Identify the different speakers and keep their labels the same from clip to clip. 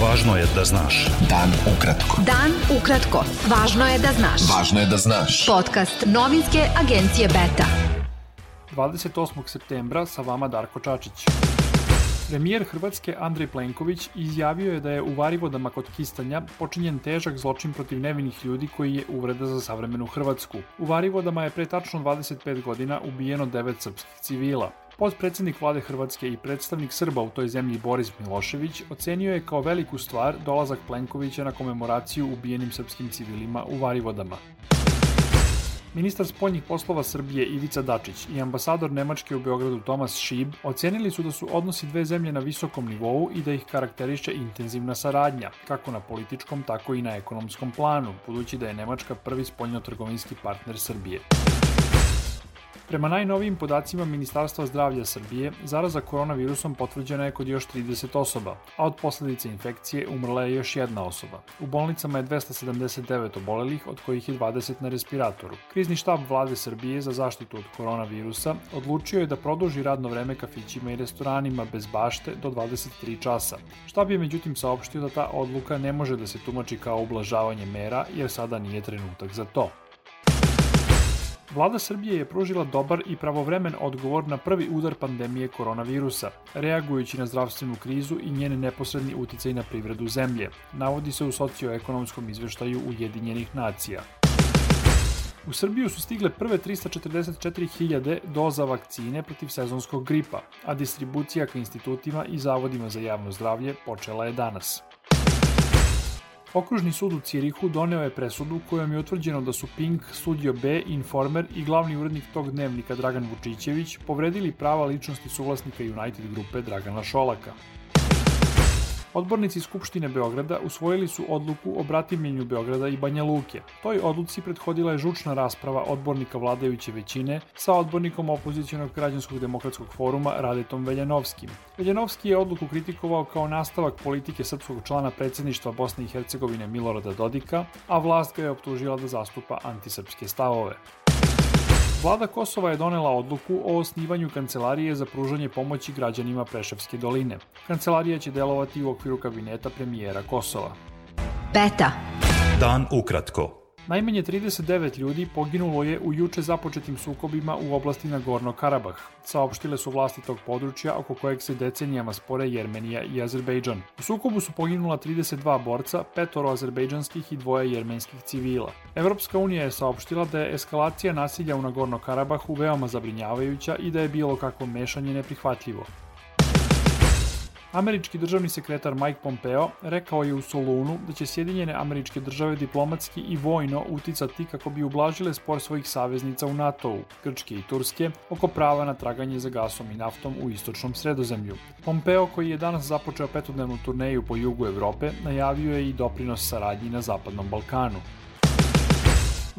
Speaker 1: Važno je da znaš.
Speaker 2: Dan ukratko.
Speaker 3: Dan ukratko. Važno je da znaš.
Speaker 2: Važno je da znaš.
Speaker 3: Podcast novinske agencije Beta.
Speaker 4: 28. septembra sa vama Darko Čačić. Premijer Hrvatske Andrej Plenković izjavio je da je u varivodama kod Kistanja počinjen težak zločin protiv nevinih ljudi koji je uvreda za savremenu Hrvatsku. U varivodama je pre tačno 25 godina ubijeno devet srpskih civila. Podpredsednik vlade Hrvatske i predstavnik Srba u toj zemlji Boris Milošević ocenio je kao veliku stvar dolazak Plenkovića na komemoraciju ubijenim srpskim civilima u Varivodama. Ministar spoljnih poslova Srbije Ivica Dačić i ambasador Nemačke u Beogradu Tomas Šib ocenili su da su odnosi dve zemlje na visokom nivou i da ih karakteriše intenzivna saradnja, kako na političkom, tako i na ekonomskom planu, budući da je Nemačka prvi spoljnotrgovinski partner Srbije. Prema najnovijim podacima Ministarstva zdravlja Srbije, zaraza koronavirusom potvrđena je kod još 30 osoba, a od posledice infekcije umrla je još jedna osoba. U bolnicama je 279 obolelih, od kojih je 20 na respiratoru. Krizni štab vlade Srbije za zaštitu od koronavirusa odlučio je da produži radno vreme kafićima i restoranima bez bašte do 23 časa. Štab je međutim saopštio da ta odluka ne može da se tumači kao ublažavanje mera jer sada nije trenutak za to. Vlada Srbije je pružila dobar i pravovremen odgovor na prvi udar pandemije koronavirusa, reagujući na zdravstvenu krizu i njene neposredni uticaj na privredu zemlje, navodi se u socioekonomskom izveštaju Ujedinjenih nacija. U Srbiju su stigle prve 344.000 doza vakcine protiv sezonskog gripa, a distribucija ka institutima i zavodima za javno zdravlje počela je danas. Okružni sud u Cirihu doneo je presudu kojom je utvrđeno da su Pink, Studio B, Informer i glavni urednik tog dnevnika Dragan Vučićević povredili prava ličnosti suvlasnika United grupe Dragana Šolaka. Odbornici Skupštine Beograda usvojili su odluku o bratimljenju Beograda i Banja Luke. Toj odluci prethodila je žučna rasprava odbornika vladajuće većine sa odbornikom opozicionog građanskog demokratskog foruma Radetom Veljanovskim. Veljanovski je odluku kritikovao kao nastavak politike srpskog člana predsedništva Bosne i Hercegovine Milorada Dodika, a vlast ga je optužila da zastupa antisrpske stavove. Vlada Kosova je donela odluku o osnivanju kancelarije za pružanje pomoći građanima Preševske doline. Kancelarija će delovati u okviru kabineta premijera Kosova.
Speaker 3: Beta.
Speaker 1: Dan ukratko.
Speaker 4: Najmanje 39 ljudi poginulo je u juče započetim sukobima u oblasti Nagorno Karabah, saopštile su vlasti tog područja oko kojeg se decenijama spore Jermenija i Azerbejdžan. U sukobu su poginula 32 borca, petoro azerbejdžanskih i dvoje jermenskih civila. Evropska unija je saopštila da je eskalacija nasilja u Nagorno Karabahu veoma zabrinjavajuća i da je bilo kakvo mešanje neprihvatljivo. Američki državni sekretar Mike Pompeo rekao je u Solunu da će Sjedinjene američke države diplomatski i vojno uticati kako bi ublažile spor svojih saveznica u NATO-u, Grčke i Turske, oko prava na traganje za gasom i naftom u istočnom sredozemlju. Pompeo, koji je danas započeo petodnevnu turneju po jugu Evrope, najavio je i doprinos saradnji na Zapadnom Balkanu.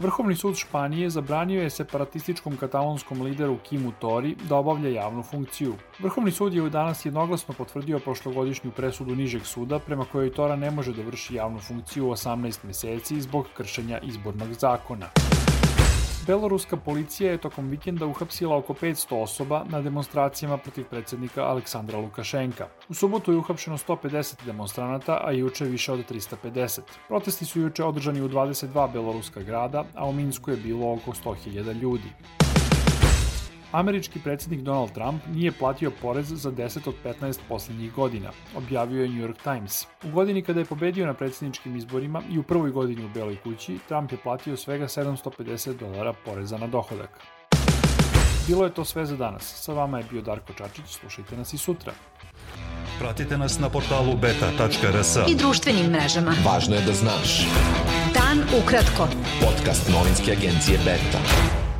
Speaker 4: Vrhovni sud Španije zabranio je separatističkom katalonskom lideru Kimu Tori da obavlja javnu funkciju. Vrhovni sud je danas jednoglasno potvrdio prošlogodišnju presudu nižeg suda prema kojoj Tora ne može da vrši javnu funkciju 18 meseci zbog kršenja izbornog zakona. Beloruska policija je tokom vikenda uhapsila oko 500 osoba na demonstracijama protiv predsednika Aleksandra Lukašenka. U subotu je uhapšeno 150 demonstranata, a juče više od 350. Protesti su juče održani u 22 beloruska grada, a u Minsku je bilo oko 100.000 ljudi. Američki predsednik Donald Trump nije platio porez za 10 od 15 poslednjih godina, objavio je New York Times. U godini kada je pobedio na predsjedničkim izborima i u prvoj godini u Beloj kući, Trump je platio svega 750 dolara poreza na dohodak. Bilo je to sve za danas. Sa vama je bio Darko Čačić, slušajte nas i sutra.
Speaker 1: Pratite nas na portalu beta.rs.
Speaker 3: I društvenim mrežama.
Speaker 2: Važno je da znaš.
Speaker 3: Dan ukratko.
Speaker 2: Podcast novinske agencije Beta.